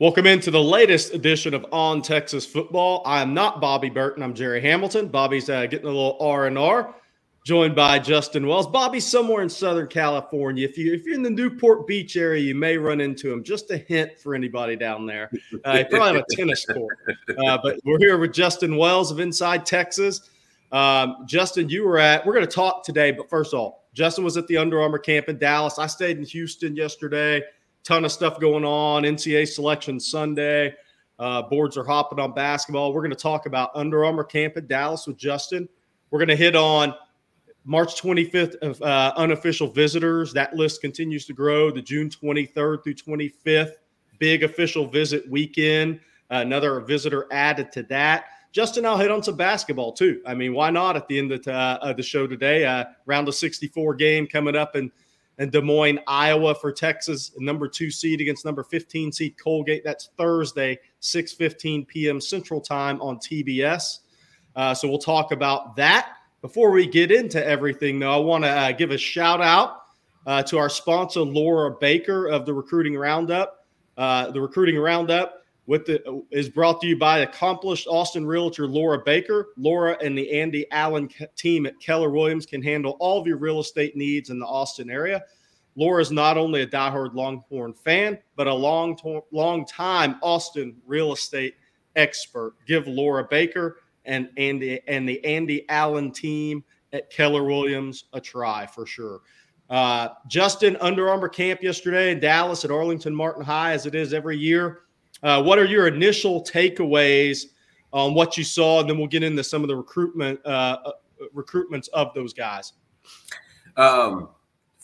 Welcome into the latest edition of On Texas Football. I am not Bobby Burton. I'm Jerry Hamilton. Bobby's uh, getting a little R and R, joined by Justin Wells. Bobby's somewhere in Southern California. If you if you're in the Newport Beach area, you may run into him. Just a hint for anybody down there. Uh, probably have a tennis court. Uh, but we're here with Justin Wells of Inside Texas. Um, Justin, you were at. We're going to talk today, but first of all, Justin was at the Under Armour camp in Dallas. I stayed in Houston yesterday ton of stuff going on. NCAA selection Sunday. Uh, boards are hopping on basketball. We're going to talk about Under Armour camp in Dallas with Justin. We're going to hit on March 25th of uh, unofficial visitors. That list continues to grow. The June 23rd through 25th big official visit weekend. Uh, another visitor added to that. Justin, I'll hit on some basketball too. I mean, why not at the end of, uh, of the show today? Uh, round of 64 game coming up in and Des Moines, Iowa for Texas, number two seed against number 15 seed Colgate. That's Thursday, 6:15 p.m. Central Time on TBS. Uh, so we'll talk about that. Before we get into everything, though, I want to uh, give a shout out uh, to our sponsor, Laura Baker of the Recruiting Roundup. Uh, the Recruiting Roundup with the is brought to you by accomplished Austin realtor Laura Baker. Laura and the Andy Allen team at Keller Williams can handle all of your real estate needs in the Austin area. Laura is not only a diehard Longhorn fan, but a long, long time Austin real estate expert. Give Laura Baker and Andy and the Andy Allen team at Keller Williams a try for sure. Uh, Justin Under Armour camp yesterday in Dallas at Arlington Martin High, as it is every year. Uh, what are your initial takeaways on what you saw, and then we'll get into some of the recruitment uh, uh, recruitments of those guys. Um,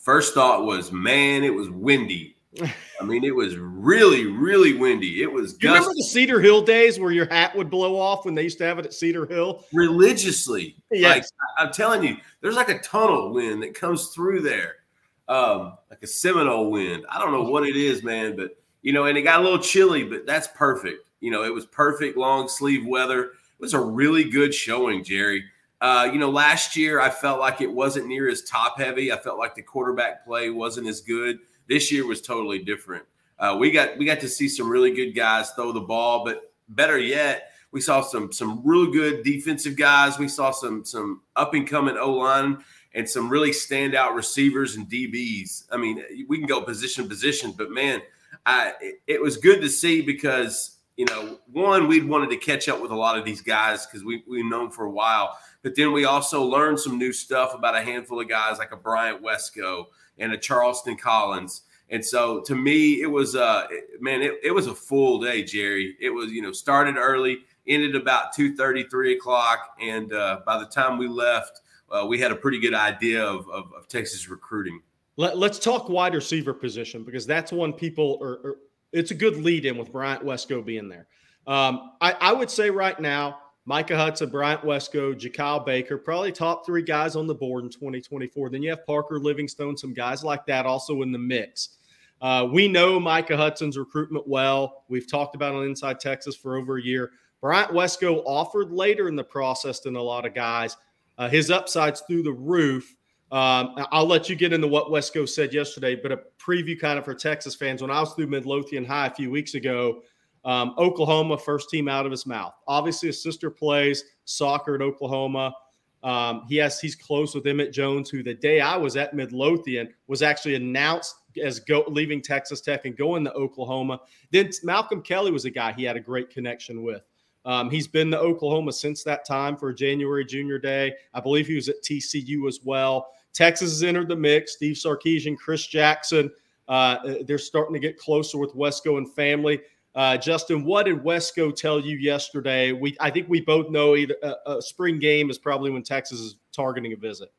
first thought was, man, it was windy. I mean, it was really, really windy. It was. Do you remember the Cedar Hill days where your hat would blow off when they used to have it at Cedar Hill? Religiously. Yes. Like, I'm telling you, there's like a tunnel wind that comes through there, um, like a Seminole wind. I don't know what it is, man, but you know, and it got a little chilly, but that's perfect. You know, it was perfect long sleeve weather. It was a really good showing, Jerry. Uh, you know, last year I felt like it wasn't near as top heavy. I felt like the quarterback play wasn't as good. This year was totally different. Uh, we got we got to see some really good guys throw the ball, but better yet, we saw some some really good defensive guys. We saw some some up and coming O line and some really standout receivers and DBs. I mean, we can go position position, but man, I, it was good to see because you know one we'd wanted to catch up with a lot of these guys because we we've known for a while, but then we also learned some new stuff about a handful of guys like a Bryant Wesco and a Charleston Collins. And so to me, it was uh man, it, it was a full day, Jerry. It was, you know, started early, ended about 2 3 o'clock. And uh, by the time we left, uh, we had a pretty good idea of, of, of Texas recruiting. Let, us talk wide receiver position because that's one people are, are it's a good lead in with Bryant Wesco being there. Um, I, I, would say right now, Micah Hudson, Bryant Wesco, Jakyle Baker, probably top three guys on the board in 2024. Then you have Parker Livingstone, some guys like that also in the mix. Uh, we know Micah Hudson's recruitment well. We've talked about on Inside Texas for over a year. Bryant Wesco offered later in the process than a lot of guys. Uh, his upside's through the roof. Um, I'll let you get into what Wesco said yesterday, but a preview kind of for Texas fans. When I was through Midlothian High a few weeks ago, um, Oklahoma first team out of his mouth. Obviously, his sister plays soccer at Oklahoma. Um, he has he's close with Emmett Jones, who the day I was at Midlothian was actually announced as go, leaving Texas Tech and going to Oklahoma. Then Malcolm Kelly was a guy he had a great connection with. Um, he's been to Oklahoma since that time for January Junior Day. I believe he was at TCU as well. Texas has entered the mix. Steve Sarkisian, Chris Jackson. Uh, they're starting to get closer with Wesco and family. Uh, Justin, what did Wesco tell you yesterday? We, I think we both know either a, uh, a spring game is probably when Texas is targeting a visit.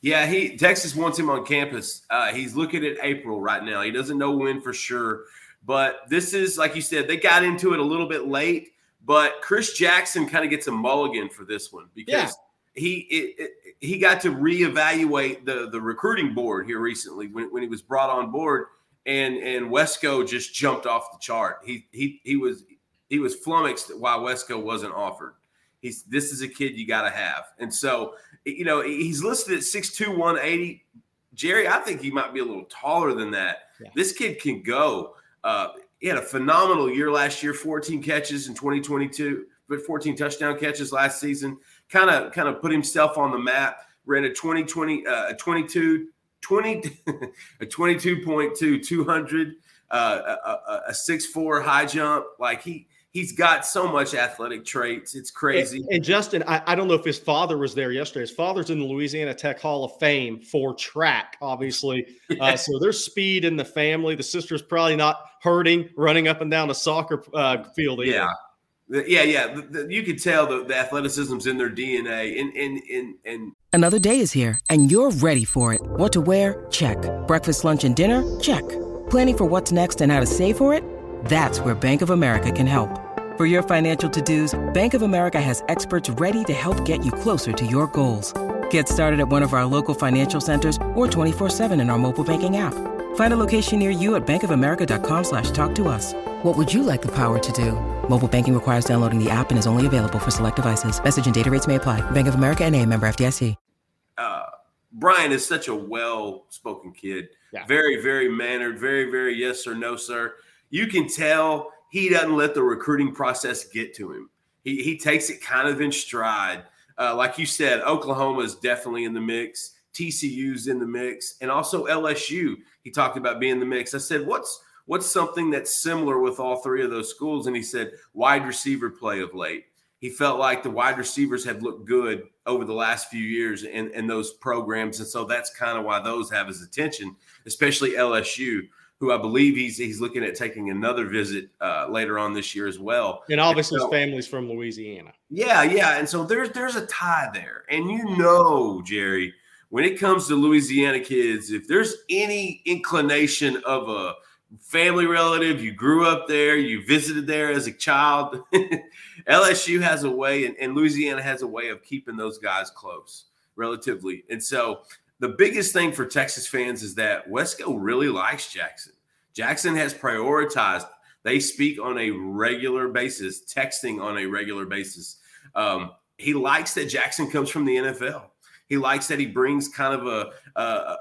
Yeah, he Texas wants him on campus. Uh, he's looking at April right now. He doesn't know when for sure, but this is like you said. They got into it a little bit late. But Chris Jackson kind of gets a mulligan for this one because yeah. he it, it, he got to reevaluate the the recruiting board here recently when, when he was brought on board, and and Wesco just jumped off the chart. He he he was he was flummoxed why Wesco wasn't offered. He's this is a kid you got to have, and so you know he's listed at 6'2", 180. Jerry, I think he might be a little taller than that. Yeah. This kid can go. Uh, he had a phenomenal year last year, 14 catches in 2022, but 14 touchdown catches last season. Kind of kind of put himself on the map. Ran a 2020 uh, a 22 20 a 22.2 200 uh, a, a, a 6'4 high jump. Like he he's got so much athletic traits. It's crazy. And, and Justin, I, I, don't know if his father was there yesterday. His father's in the Louisiana Tech Hall of Fame for track, obviously. Uh, so there's speed in the family. The sister's probably not hurting running up and down a soccer uh, field. Either. Yeah. Yeah, yeah. The, the, you can tell the, the athleticism's in their DNA. And, and, and, and another day is here, and you're ready for it. What to wear? Check. Breakfast, lunch, and dinner? Check. Planning for what's next and how to save for it? That's where Bank of America can help. For your financial to-dos, Bank of America has experts ready to help get you closer to your goals. Get started at one of our local financial centers or 24-7 in our mobile banking app. Find a location near you at bankofamerica.com slash talk to us. What would you like the power to do? Mobile banking requires downloading the app and is only available for select devices. Message and data rates may apply. Bank of America and a member FDIC. Uh, Brian is such a well-spoken kid. Yeah. Very, very mannered. Very, very yes or no, sir. You can tell – he doesn't let the recruiting process get to him. He, he takes it kind of in stride. Uh, like you said, Oklahoma is definitely in the mix. TCU's in the mix, and also LSU. He talked about being in the mix. I said, "What's what's something that's similar with all three of those schools?" And he said, "Wide receiver play of late." He felt like the wide receivers have looked good over the last few years in, in those programs, and so that's kind of why those have his attention, especially LSU who I believe he's he's looking at taking another visit uh, later on this year as well. And obviously, and so, his family's from Louisiana. Yeah, yeah, and so there's there's a tie there, and you know, Jerry, when it comes to Louisiana kids, if there's any inclination of a family relative, you grew up there, you visited there as a child, LSU has a way, and, and Louisiana has a way of keeping those guys close relatively, and so the biggest thing for Texas fans is that Wesco really likes Jackson. Jackson has prioritized. They speak on a regular basis, texting on a regular basis. Um, he likes that Jackson comes from the NFL. He likes that he brings kind of a, a,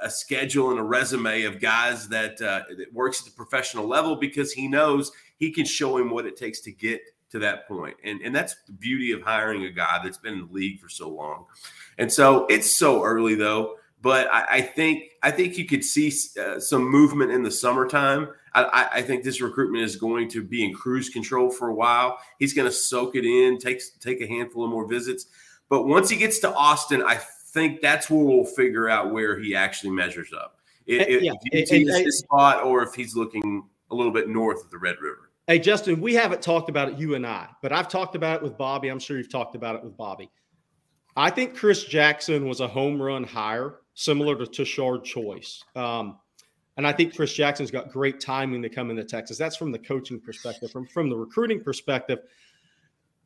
a, schedule and a resume of guys that, uh, that works at the professional level because he knows he can show him what it takes to get to that point. And, and that's the beauty of hiring a guy that's been in the league for so long. And so it's so early though, but I, I think I think you could see uh, some movement in the summertime. I, I, think this recruitment is going to be in cruise control for a while. He's going to soak it in, take take a handful of more visits. But once he gets to Austin, I think that's where we'll figure out where he actually measures up. Eh, if, yeah. if UT is his spot, or if he's looking a little bit north of the Red River. Hey, Justin, we haven't talked about it, you and I, but I've talked about it with Bobby. I'm sure you've talked about it with Bobby. I think Chris Jackson was a home run hire, similar to Tashard Choice. Um, and I think Chris Jackson's got great timing to come into Texas. That's from the coaching perspective. From from the recruiting perspective,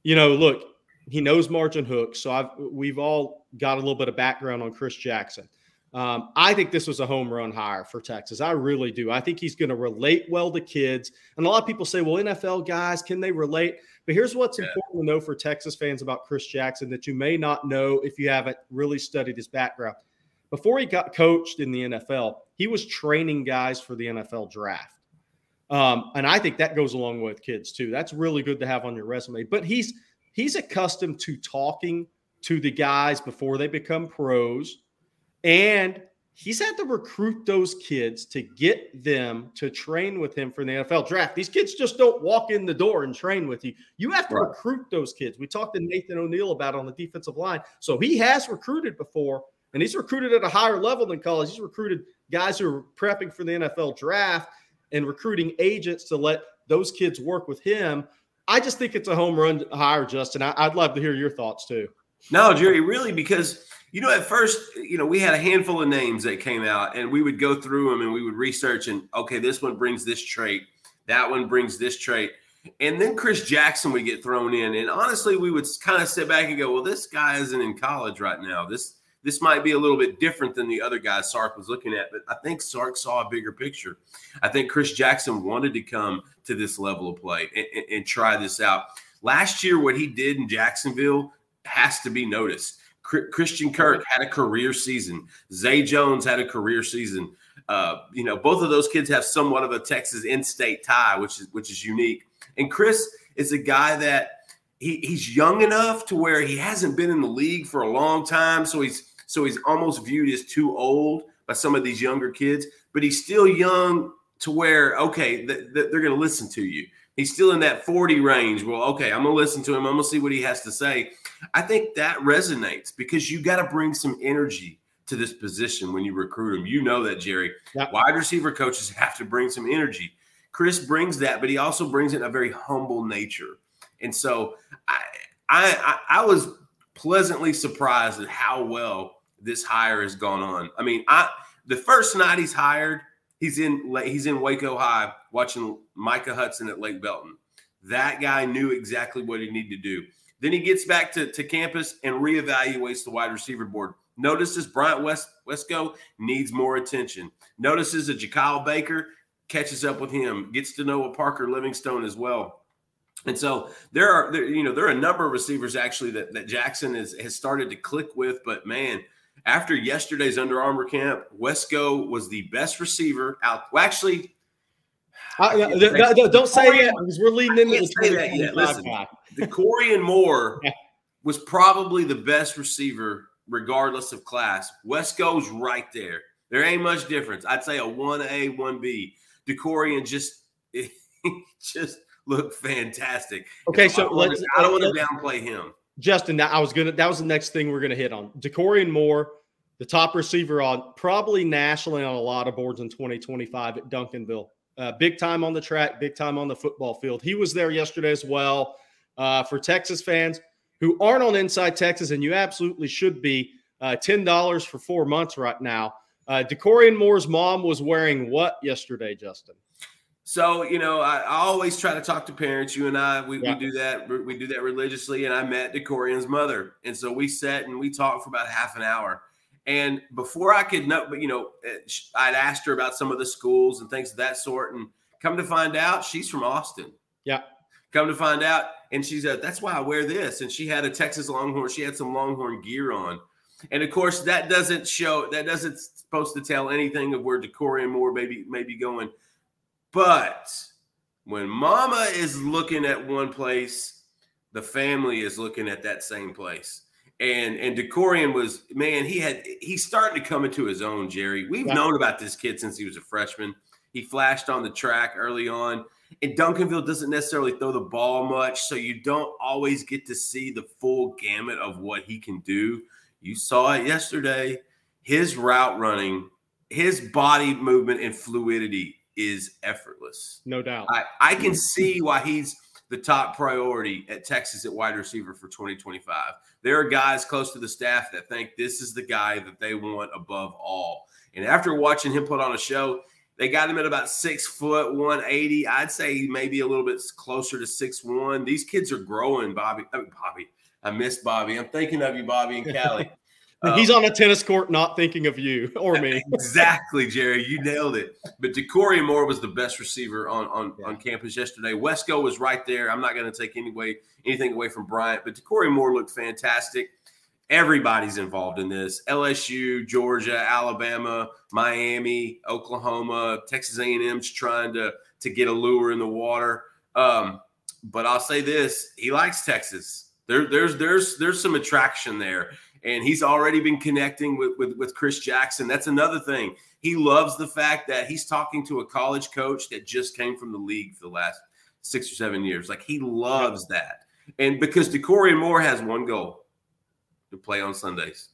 you know, look, he knows Margin Hooks, so I've we've all got a little bit of background on Chris Jackson. Um, I think this was a home run hire for Texas. I really do. I think he's going to relate well to kids. And a lot of people say, well, NFL guys, can they relate? But here's what's yeah. important to know for Texas fans about Chris Jackson that you may not know if you haven't really studied his background. Before he got coached in the NFL, he was training guys for the NFL draft. Um, and I think that goes along with kids too. That's really good to have on your resume. But he's he's accustomed to talking to the guys before they become pros and he's had to recruit those kids to get them to train with him for the NFL draft. These kids just don't walk in the door and train with you. You have to right. recruit those kids. We talked to Nathan O'Neill about on the defensive line. So he has recruited before, and he's recruited at a higher level than college. He's recruited guys who are prepping for the NFL draft and recruiting agents to let those kids work with him. I just think it's a home run hire, Justin. I, would love to hear your thoughts too. No, Jerry, really, because you know, at first, you know, we had a handful of names that came out, and we would go through them and we would research, and okay, this one brings this trait, that one brings this trait, and then Chris Jackson would get thrown in, and honestly, we would kind of sit back and go, well, this guy isn't in college right now. This this might be a little bit different than the other guys Sark was looking at, but I think Sark saw a bigger picture. I think Chris Jackson wanted to come to this level of play and, and, and try this out. Last year, what he did in Jacksonville has to be noticed. Christian Kirk had a career season. Zay Jones had a career season. Uh, you know, both of those kids have somewhat of a Texas in-state tie, which is which is unique. And Chris is a guy that he, he's young enough to where he hasn't been in the league for a long time, so he's so he's almost viewed as too old by some of these younger kids. But he's still young to where okay, th- th- they're going to listen to you. He's still in that 40 range. Well, okay, I'm going to listen to him. I'm going to see what he has to say. I think that resonates because you got to bring some energy to this position when you recruit him. You know that, Jerry. Yep. Wide receiver coaches have to bring some energy. Chris brings that, but he also brings in a very humble nature. And so I, I, I was pleasantly surprised at how well this hire has gone on. I mean, I the first night he's hired – He's in he's in Waco High watching Micah Hudson at Lake Belton. That guy knew exactly what he needed to do. Then he gets back to, to campus and reevaluates the wide receiver board. Notices Bryant West Wesco needs more attention. Notices a Jakyle Baker catches up with him, gets to know a Parker Livingstone as well. And so there are there, you know there are a number of receivers actually that, that Jackson has, has started to click with, but man, after yesterday's Under Armour camp, Wesco was the best receiver out. Well, actually, uh, don't, don't say it because we're leading into the say that yet. Listen, Dakorien Moore was probably the best receiver, regardless of class. Wesco's right there. There ain't much difference. I'd say a one A, one B. Dakorien just just looked fantastic. Okay, so let's. I don't want to downplay him. Justin, I was gonna. That was the next thing we're gonna hit on. Dakorien Moore, the top receiver on probably nationally on a lot of boards in 2025 at Duncanville. Uh, big time on the track, big time on the football field. He was there yesterday as well. Uh, for Texas fans who aren't on Inside Texas, and you absolutely should be, uh, ten dollars for four months right now. Uh, Dakorien Moore's mom was wearing what yesterday, Justin? So you know, I, I, always try to talk to parents. You and I, we, yeah. we do that. We do that religiously. And I met Dakorien's mother, and so we sat and we talked for about half an hour. And before I could know, but you know, eh, I'd asked her about some of the schools and things of that sort. And come to find out, she's from Austin. Yeah. Come to find out, and she said, "That's why I wear this." And she had a Texas Longhorn. She had some Longhorn gear on. And of course, that doesn't show. That doesn't supposed to tell anything of where Dakorien Moore maybe maybe going but when mama is looking at one place, the family is looking at that same place. And and Dakorien was man, he had he's starting to come into his own, Jerry. We've yeah. known about this kid since he was a freshman. He flashed on the track early on. And Duncanville doesn't necessarily throw the ball much, so you don't always get to see the full gamut of what he can do. You saw it yesterday. His route running, his body movement and fluidity is effortless. No doubt. I, I can see why he's the top priority at Texas at wide receiver for 2025. There are guys close to the staff that think this is the guy that they want above all. And after watching him put on a show, they got him at about six foot, 180. I'd say maybe a little bit closer to six one. These kids are growing, Bobby. I mean, Bobby, I miss Bobby. I'm thinking of you, Bobby and Callie. He's on a tennis court, not thinking of you or me. exactly, Jerry. You nailed it. But Dakorien Moore was the best receiver on on, yeah. on campus yesterday. Wesco was right there. I'm not going to take any way, anything away from Bryant, but Dakorien Moore looked fantastic. Everybody's involved in this: LSU, Georgia, Alabama, Miami, Oklahoma, Texas A&M's trying to to get a lure in the water. Um, but I'll say this: he likes Texas. There, there's there's there's some attraction there and he's already been connecting with, with, with Chris Jackson. That's another thing. He loves the fact that he's talking to a college coach that just came from the league for the last six or seven years. Like he loves that. And because Dakorien Moore has one goal to play on Sundays.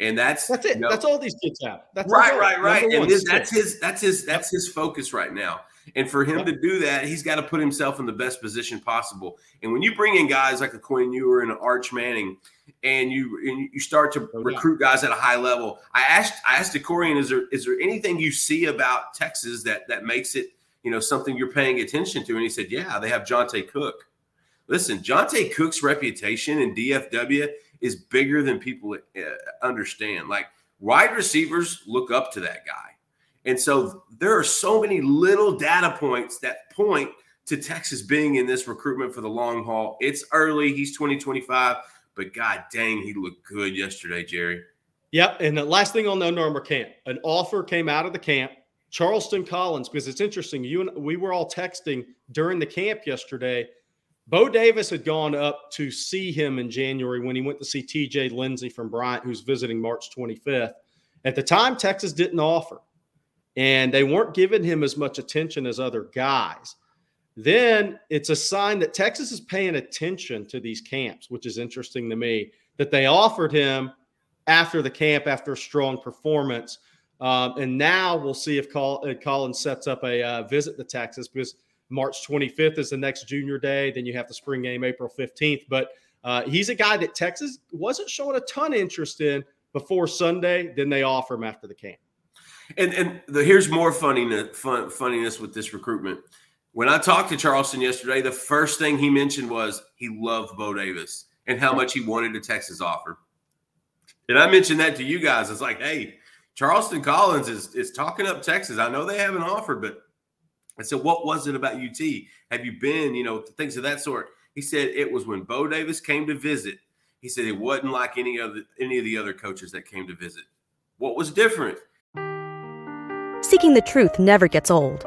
And that's that's it. You know, that's all these kids have. That's right, right, right. And this, that's his that's his that's his focus right now. And for him to do that, he's got to put himself in the best position possible. And when you bring in guys like a Quinn Ewers and an Arch Manning, and you and you start to oh, recruit guys at a high level, I asked I asked Dakorien, is there is there anything you see about Texas that that makes it you know something you're paying attention to? And he said, Yeah, they have Johntay Cook. Listen, Johntay Cook's reputation in DFW is bigger than people uh, understand. Like wide receivers look up to that guy. And so there are so many little data points that point to Texas being in this recruitment for the long haul. It's early. He's 2025, but god dang, he looked good yesterday, Jerry. Yep. And the last thing on the Under Armour camp, an offer came out of the camp Charleston Collins, because it's interesting. You and we were all texting during the camp yesterday. Bo Davis had gone up to see him in January when he went to see TJ Lindsay from Bryant, who's visiting March 25th. At the time, Texas didn't offer, and they weren't giving him as much attention as other guys. Then it's a sign that Texas is paying attention to these camps, which is interesting to me that they offered him after the camp after a strong performance. Um, and now we'll see if Col- Collins sets up a uh, visit to Texas because March 25th is the next junior day. Then you have the spring game April 15th. But uh, he's a guy that Texas wasn't showing a ton of interest in before Sunday. Then they offer him after the camp. And and the, here's more funniness, fun, funniness with this recruitment. When I talked to Charleston yesterday, the first thing he mentioned was he loved Bo Davis and how much he wanted a Texas offer. And I mentioned that to you guys. It's like, hey, Charleston Collins is is talking up Texas. I know they haven't offered, but I said, what was it about UT? Have you been, you know, things of that sort? He said it was when Bo Davis came to visit. He said it wasn't like any of the, any of the other coaches that came to visit. What was different? Seeking the truth never gets old.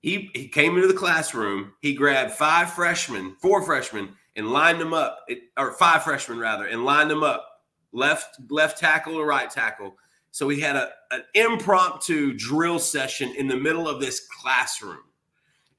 He, he came into the classroom. He grabbed five freshmen, four freshmen, and lined them up, or five freshmen rather, and lined them up left left tackle or right tackle. So he had a, an impromptu drill session in the middle of this classroom.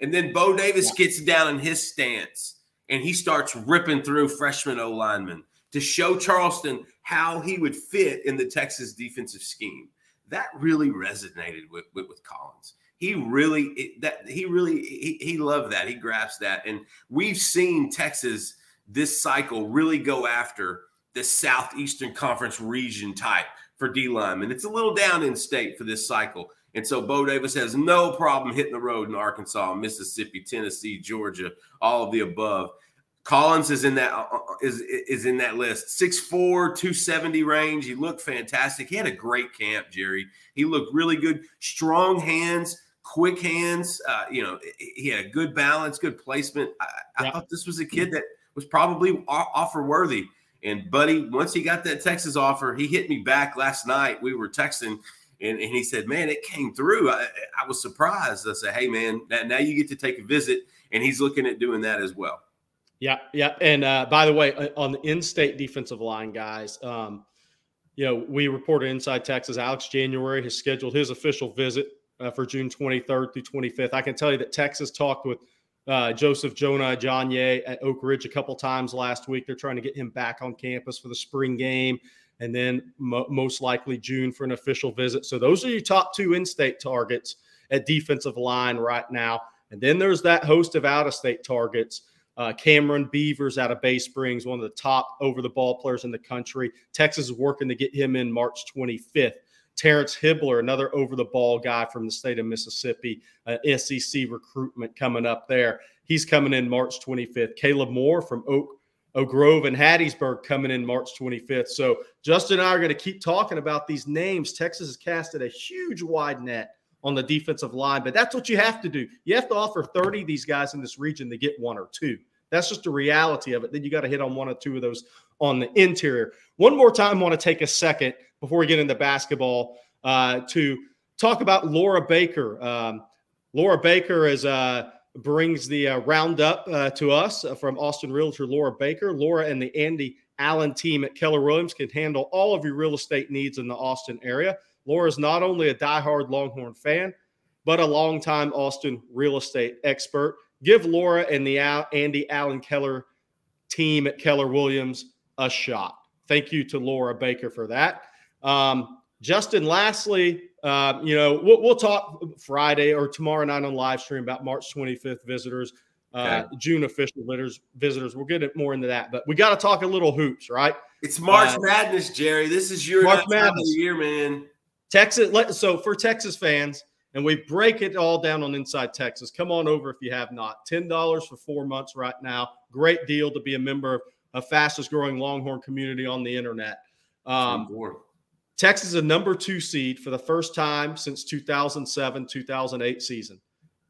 And then Bo Davis gets down in his stance and he starts ripping through freshman O linemen to show Charleston how he would fit in the Texas defensive scheme. That really resonated with, with, with Collins he really that he really he, he loved that he grasped that and we've seen texas this cycle really go after the southeastern conference region type for d lineman it's a little down in state for this cycle and so bo davis has no problem hitting the road in arkansas mississippi tennessee georgia all of the above Collins is in that uh, uh, is is in that list. 6'4, 270 range. He looked fantastic. He had a great camp, Jerry. He looked really good. Strong hands quick hands. Uh, you know, he had a good balance, good placement. I, I thought this was a kid that was probably offer worthy. And buddy, once he got that Texas offer, he hit me back last night. We were texting, and, and he said, "Man, it came through." I, I was surprised. I said, "Hey, man, now you get to take a visit," and he's looking at doing that as well. Yeah, yeah. And uh, by the way, uh, on the in-state defensive line, guys, um, you know, we reported inside Texas. Alex January has scheduled his official visit uh, for June 23rd through 25th. I can tell you that Texas talked with uh, Joseph Jonah Ajonye at Oak Ridge a couple times last week. They're trying to get him back on campus for the spring game and then mo- most likely June for an official visit. So those are your top two in-state targets at defensive line right now. And then there's that host of out-of-state targets. Uh, Cameron Beavers out of Bay Springs, one of the top over the ball players in the country. Texas is working to get him in March 25th. Terrence Hibbler, another over the ball guy from the state of Mississippi, uh, SEC recruitment coming up there. He's coming in March 25th. Caleb Moore from Oak, Oak Grove and Hattiesburg coming in March 25th. So Justin and I are going to keep talking about these names. Texas has casted a huge wide net on the defensive line, but that's what you have to do. You have to offer 30 of these guys in this region to get one or two. That's just the reality of it. Then you got to hit on one or two of those on the interior. One more time, I want to take a second before we get into basketball uh, to talk about Laura Baker. Um, Laura Baker is uh, brings the uh, roundup uh, to us from Austin Realtor Laura Baker. Laura and the Andy Allen team at Keller Williams can handle all of your real estate needs in the Austin area. Laura is not only a diehard Longhorn fan, but a longtime Austin real estate expert. Give Laura and the Andy Allen Keller team at Keller Williams a shot. Thank you to Laura Baker for that. Um, Justin, lastly, uh, you know, we'll, we'll, talk Friday or tomorrow night on live stream about March 25th visitors, uh, okay. June official visitors. Visitors, we'll get more into that, but we got to talk a little hoops, right? It's March uh, Madness, Jerry. This is your March Madness year, man. Texas. So for Texas fans, and we break it all down on Inside Texas. Come on over if you have not. $10 for four months right now. Great deal to be a member of a fastest growing Longhorn community on the internet. Um, Texas is a number two seed for the first time since 2007 2008 season.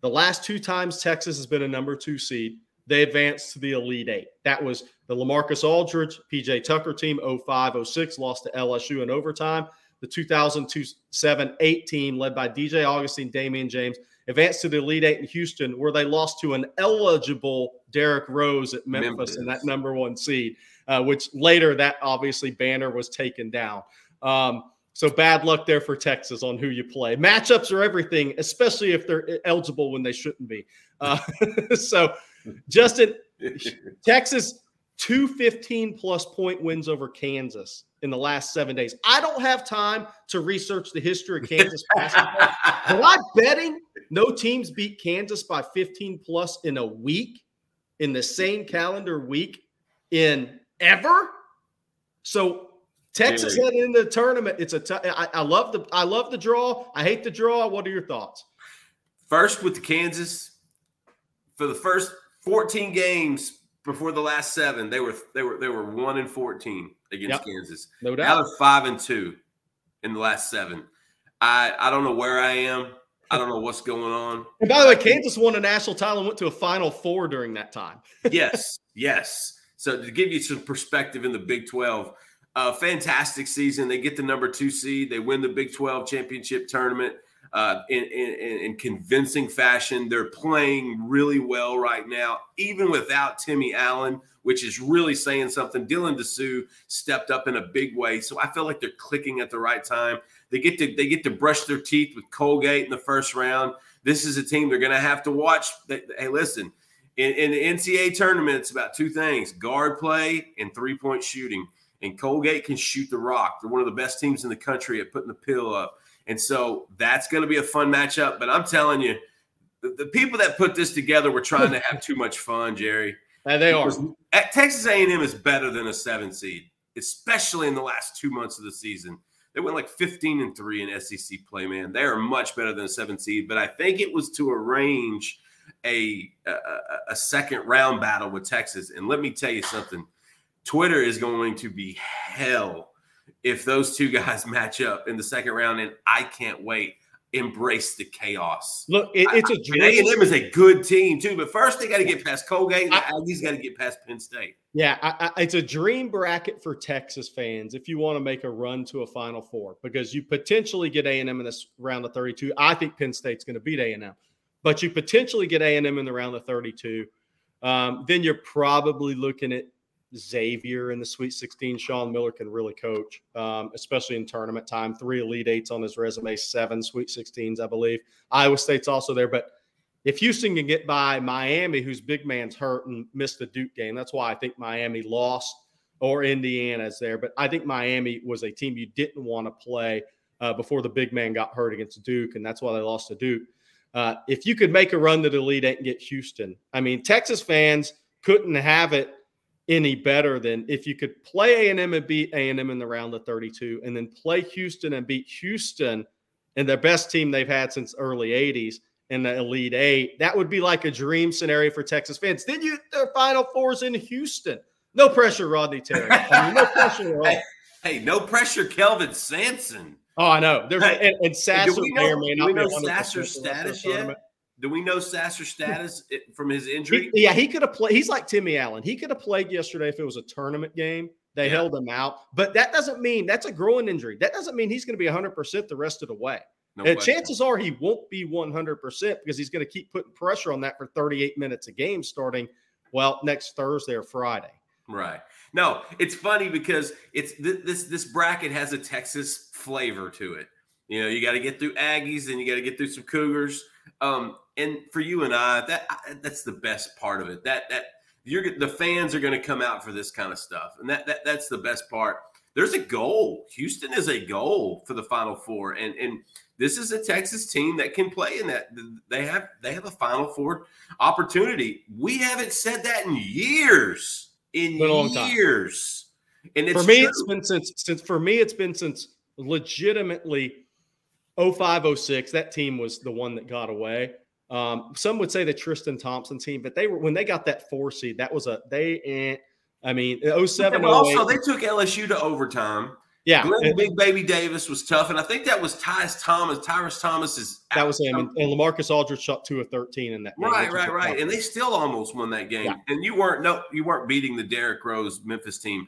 The last two times Texas has been a number two seed, they advanced to the Elite Eight. That was the Lamarcus Aldridge, PJ Tucker team 05 06, lost to LSU in overtime the 2007 8 team led by DJ Augustin, Damion James, advanced to the Elite Eight in Houston, where they lost to an eligible Derrick Rose at Memphis, Memphis. in that number one seed, uh, which later that obviously banner was taken down. Um, so bad luck there for Texas on who you play. Matchups are everything, especially if they're eligible when they shouldn't be. Uh, so, Justin, Texas two 15 plus point wins over Kansas in the last seven days. I don't have time to research the history of Kansas basketball. but I'm betting no teams beat Kansas by 15 plus in a week, in the same calendar week in ever. So Texas heading into the tournament. It's a. T- I, I love the. I love the draw. I hate the draw. What are your thoughts? First with the Kansas for the first 14 games before the last seven, they were they were they were one and fourteen against yep. Kansas. No doubt. Now they're five and two in the last seven. I I don't know where I am. I don't know what's going on. And by the way, Kansas won a national title and went to a Final Four during that time. yes, yes. So to give you some perspective in the Big Twelve, uh, fantastic season. They get the number two seed. They win the Big Twelve championship tournament uh, in, in, in, convincing fashion. They're playing really well right now, even without Timmy Allen, which is really saying something. Dylan Disu stepped up in a big way, so I feel like they're clicking at the right time. They get to they get to brush their teeth with Colgate in the first round. This is a team they're going to have to watch. Hey, listen, in, in the NCAA tournament, it's about two things: guard play and three point shooting. And Colgate can shoot the rock. They're one of the best teams in the country at putting the pill up. And so that's going to be a fun matchup. But I'm telling you, the, the, people that put this together were trying to have too much fun, Jerry. Eh, and they are. At Texas A&M is better than a seven seed, especially in the last two months of the season. They went like 15 and three in SEC play, man. They are much better than a seven seed. But I think it was to arrange a, a, a second round battle with Texas. And let me tell you something. Twitter is going to be hell if those two guys match up in the second round, and I can't wait. Embrace the chaos. Look, it, it's a dream. A and M is a good team too, but first they got to get past Colgate. And Aggies got to get past Penn State. Yeah, I, I, it's a dream bracket for Texas fans if you want to make a run to a Final Four because you potentially get A and M in this round of 32. I think Penn State's going to beat A and M, but you potentially get A and M in the round of 32. Um, then you're probably looking at Xavier in the Sweet 16. Sean Miller can really coach, um, especially in tournament time. Three Elite Eights on his resume, seven Sweet 16s, I believe. Iowa State's also there. But if Houston can get by Miami, whose big man's hurt and missed the Duke game, that's why I think Miami lost or Indiana's there. But I think Miami was a team you didn't want to play uh, before the big man got hurt against Duke, and that's why they lost to Duke. Uh, if you could make a run to the Elite Eight and get Houston, I mean, Texas fans couldn't have it any better than if you could play A&M and beat A&M in the round of 32 and then play Houston and beat Houston and the best team they've had since early 80s in the Elite Eight. That would be like a dream scenario for Texas fans. Then you their Final Fours in Houston. No pressure, Rodney Terry. I mean, no pressure hey, hey, no pressure, Kelvin Sampson. Oh, I know. There's hey, and, and Sasser may or may not we know Sasser's status yet? Do we know Sasser's status from his injury? He, yeah, he could have played. He's like Timmy Allen. He could have played yesterday if it was a tournament game. They yeah. held him out, but that doesn't mean that's a growing injury. That doesn't mean he's going to be 100% the rest of the way. No chances are he won't be 100% because he's going to keep putting pressure on that for 38 minutes a game starting, well, next Thursday or Friday. Right. No, it's funny because it's th- this this bracket has a Texas flavor to it. You know, you got to get through Aggies and you got to get through some Cougars. Um, and for you and I, that that's the best part of it. That that you're the fans are going to come out for this kind of stuff, and that, that that's the best part. There's a goal. Houston is a goal for the Final Four, and and this is a Texas team that can play in that. They have they have a Final Four opportunity. We haven't said that in years. In years. And for me, true. it's been since since for me, it's been since legitimately 05, 06, that team was the one that got away. Um, some would say the Tristan Thompson team, but they were when they got that four seed, that was a they. Eh, I mean, 07, also they took LSU to overtime. Yeah, Glenn Big Baby Davis was tough, and I think that was Tyrus Thomas. Tyrus Thomas is that was him, and, and Lamarcus Aldridge shot two of thirteen in that. Game, right, right, right, and they still almost won that game. Yeah. And you weren't no, you weren't beating the Derrick Rose Memphis team.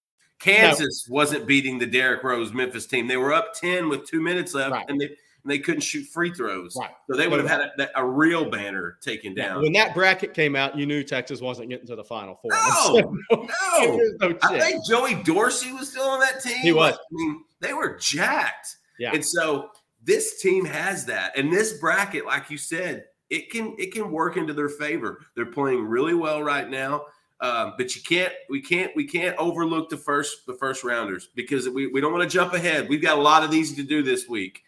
Kansas no. wasn't beating the Derrick Rose Memphis team. They were up 10 with two minutes left, right. and they and they couldn't shoot free throws. Right. So they would have had a, a, real banner taken down. When that bracket came out, you knew Texas wasn't getting to the Final Four. No, no. no I think Joey Dorsey was still on that team. He was. I mean, they were jacked. Yeah. And so this team has that. And this bracket, like you said, it can it can work into their favor. They're playing really well right now. Um, but you can't, we can't, we can't overlook the first, the first rounders because we, we don't want to jump ahead. We've got a lot of these to do this week.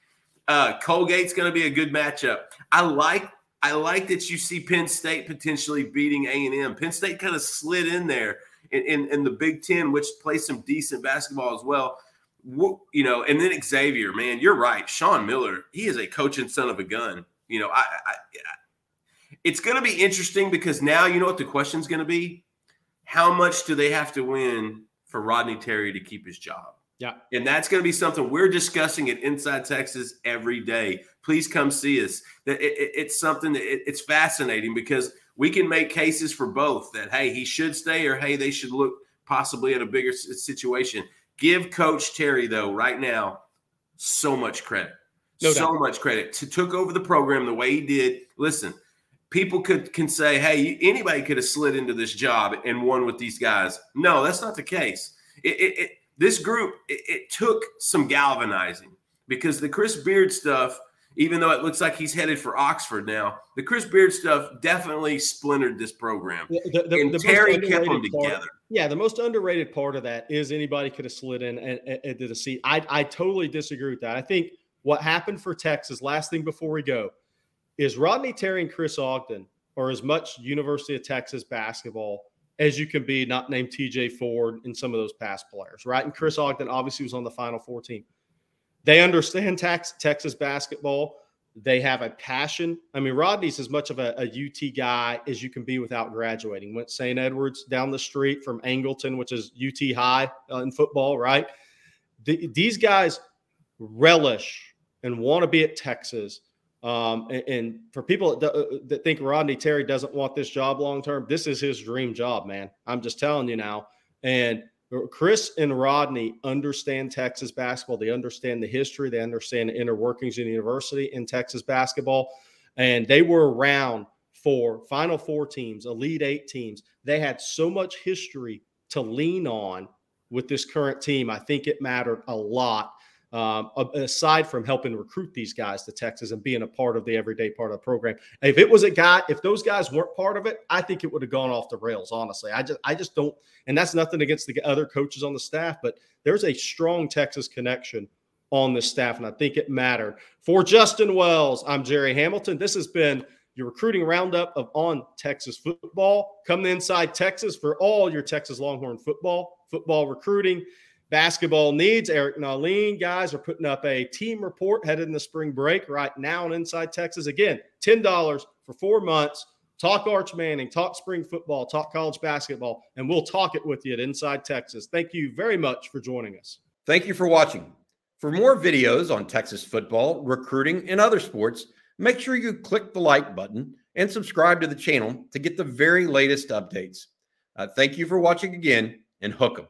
Uh, Colgate's going to be a good matchup. I like, I like that you see Penn State potentially beating A and M. Penn State kind of slid in there in, in, in the Big Ten, which plays some decent basketball as well. You know, and then Xavier, man, you're right. Sean Miller, he is a coaching son of a gun. You know, I, I, I it's going to be interesting because now you know what the question's going to be how much do they have to win for Rodney Terry to keep his job? Yeah. And that's going to be something we're discussing at Inside Texas every day. Please come see us. That it, it, it's something that it, it's fascinating because we can make cases for both that, hey, he should stay or hey, they should look possibly at a bigger situation. Give Coach Terry, though, right now, so much credit. No so doubt. much credit. To took over the program the way he did. Listen, people could can say, "Hey, anybody could have slid into this job and won with these guys." No, that's not the case. It, it, it this group it, took some galvanizing because the Chris Beard stuff, even though it looks like he's headed for Oxford now, the Chris Beard stuff definitely splintered this program. The, the, and the Terry kept them together. Part, yeah, the most underrated part of that is anybody could have slid in and, and, and did a seat. I I totally disagree with that. I think what happened for Texas. Last thing before we go is Rodney Terry and Chris Ogden are as much University of Texas basketball as you can be, not named TJ Ford and some of those past players, right? And Chris Ogden obviously was on the Final Four team. They understand tax, Texas basketball. They have a passion. I mean, Rodney's as much of a, a UT guy as you can be without graduating. Went St. Edwards down the street from Angleton, which is UT high uh, in football, right? The, these guys relish and want to be at Texas um, and, and, for people that, uh, that, think Rodney Terry doesn't want this job long term, this is his dream job, man. I'm just telling you now. And Chris and Rodney understand Texas basketball. They understand the history. They understand the inner workings in the university in Texas basketball. And they were around for Final Four teams, Elite Eight teams. They had so much history to lean on with this current team. I think it mattered a lot um, aside from helping recruit these guys to Texas and being a part of the everyday part of the program. If it was a guy, if those guys weren't part of it, I think it would have gone off the rails. Honestly, I just, I just don't, and that's nothing against the other coaches on the staff, but there's a strong Texas connection on the staff, and I think it mattered. For Justin Wells, I'm Jerry Hamilton. This has been your recruiting roundup of on Texas football. Come to Inside Texas for all your Texas Longhorn football, football recruiting basketball needs. Eric Nahlin, guys, are putting up a team report headed in the spring break right now on Inside Texas. Again, $10 for four months. Talk Arch Manning, talk spring football, talk college basketball, and we'll talk it with you at Inside Texas. Thank you very much for joining us. Thank you for watching. For more videos on Texas football, recruiting, and other sports, make sure you click the like button and subscribe to the channel to get the very latest updates. Uh, thank you for watching again and hook 'em.